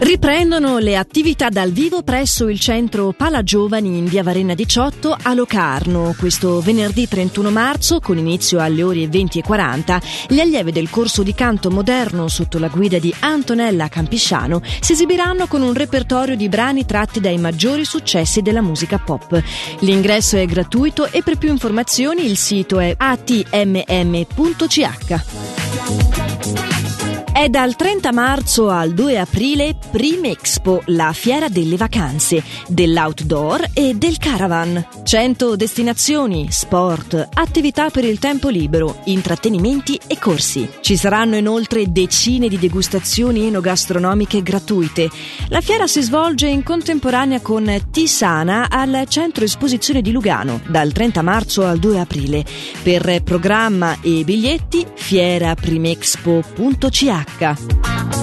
Riprendono le attività dal vivo presso il centro Pala Giovani in via Varenna 18 a Locarno. Questo venerdì 31 marzo, con inizio alle ore 20.40, gli allievi del corso di canto moderno sotto la guida di Antonella Campisciano si esibiranno con un repertorio di brani tratti dai maggiori successi della musica pop. L'ingresso è gratuito e per più informazioni il sito è atmm.ch. È dal 30 marzo al 2 aprile Prim Expo, la fiera delle vacanze, dell'outdoor e del caravan. 100 destinazioni, sport, attività per il tempo libero, intrattenimenti e corsi. Ci saranno inoltre decine di degustazioni enogastronomiche gratuite. La fiera si svolge in contemporanea con Tisana al centro esposizione di Lugano, dal 30 marzo al 2 aprile. Per programma e biglietti fieraprimexpo.ch marca.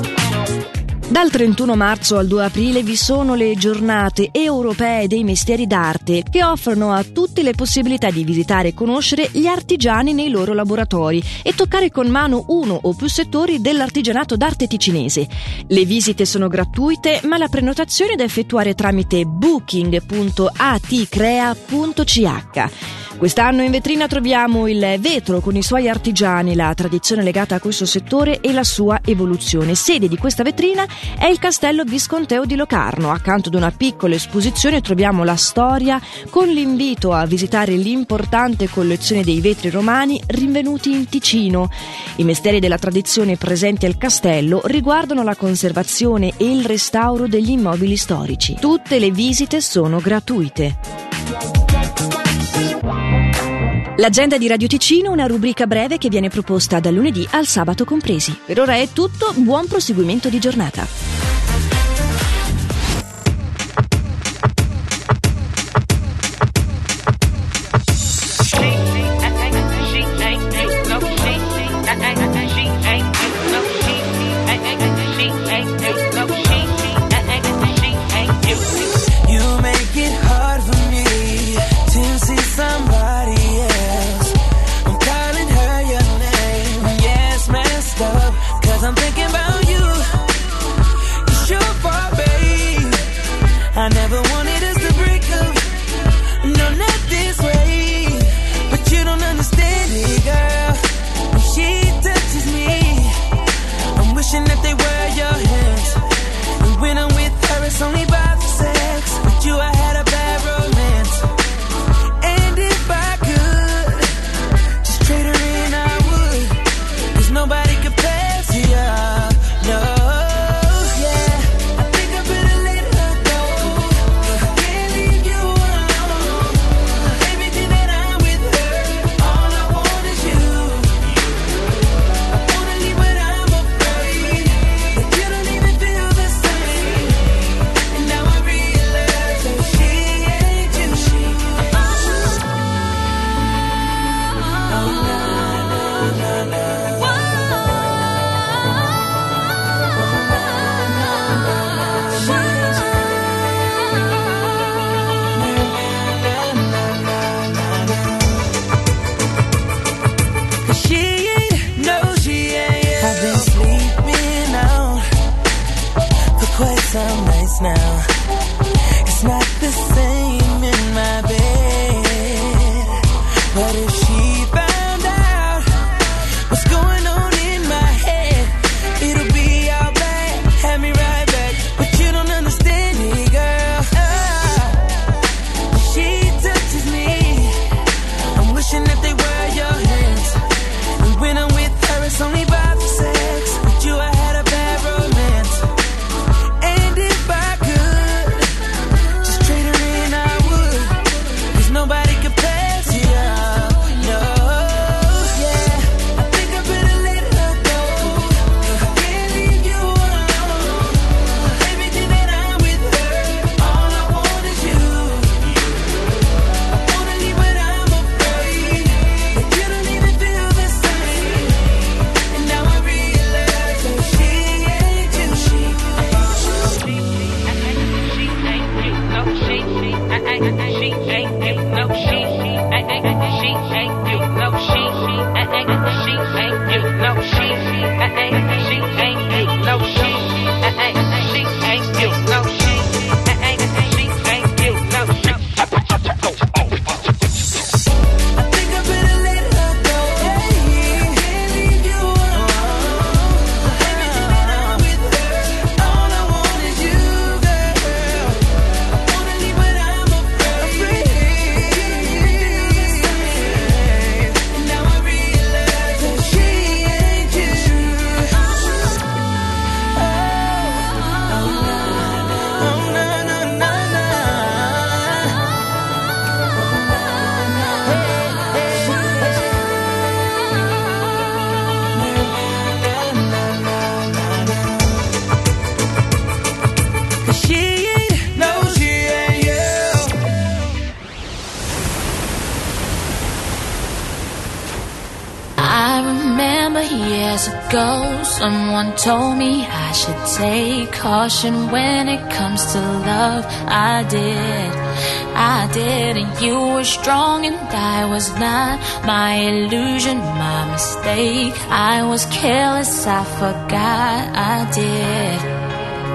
Dal 31 marzo al 2 aprile vi sono le giornate europee dei mestieri d'arte che offrono a tutti le possibilità di visitare e conoscere gli artigiani nei loro laboratori e toccare con mano uno o più settori dell'artigianato d'arte ticinese. Le visite sono gratuite ma la prenotazione è da effettuare tramite booking.atcrea.ch. Quest'anno in vetrina troviamo il vetro con i suoi artigiani, la tradizione legata a questo settore e la sua evoluzione. Sede di questa vetrina è il Castello Visconteo di Locarno. Accanto ad una piccola esposizione troviamo la storia con l'invito a visitare l'importante collezione dei vetri romani rinvenuti in Ticino. I misteri della tradizione presenti al castello riguardano la conservazione e il restauro degli immobili storici. Tutte le visite sono gratuite. L'agenda di Radio Ticino, una rubrica breve che viene proposta dal lunedì al sabato compresi. Per ora è tutto, buon proseguimento di giornata. But if she found out what's going ay, ay, ay. Years ago, someone told me I should take caution when it comes to love. I did, I did, and you were strong and I was not. My illusion, my mistake. I was careless, I forgot I did.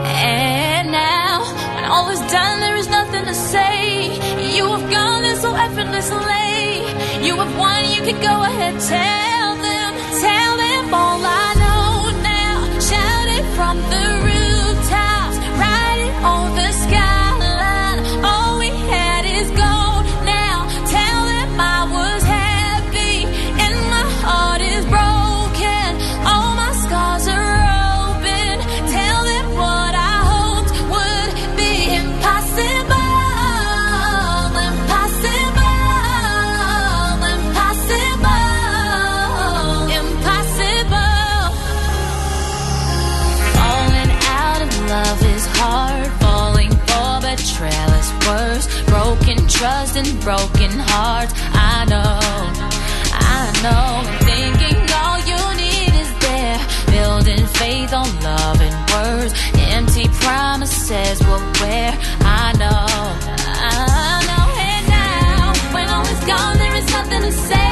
And trust and broken hearts. I know, I know. Thinking all you need is there. Building faith on love and words. Empty promises will wear. I know, I know. And now, when all is gone, there is nothing to say.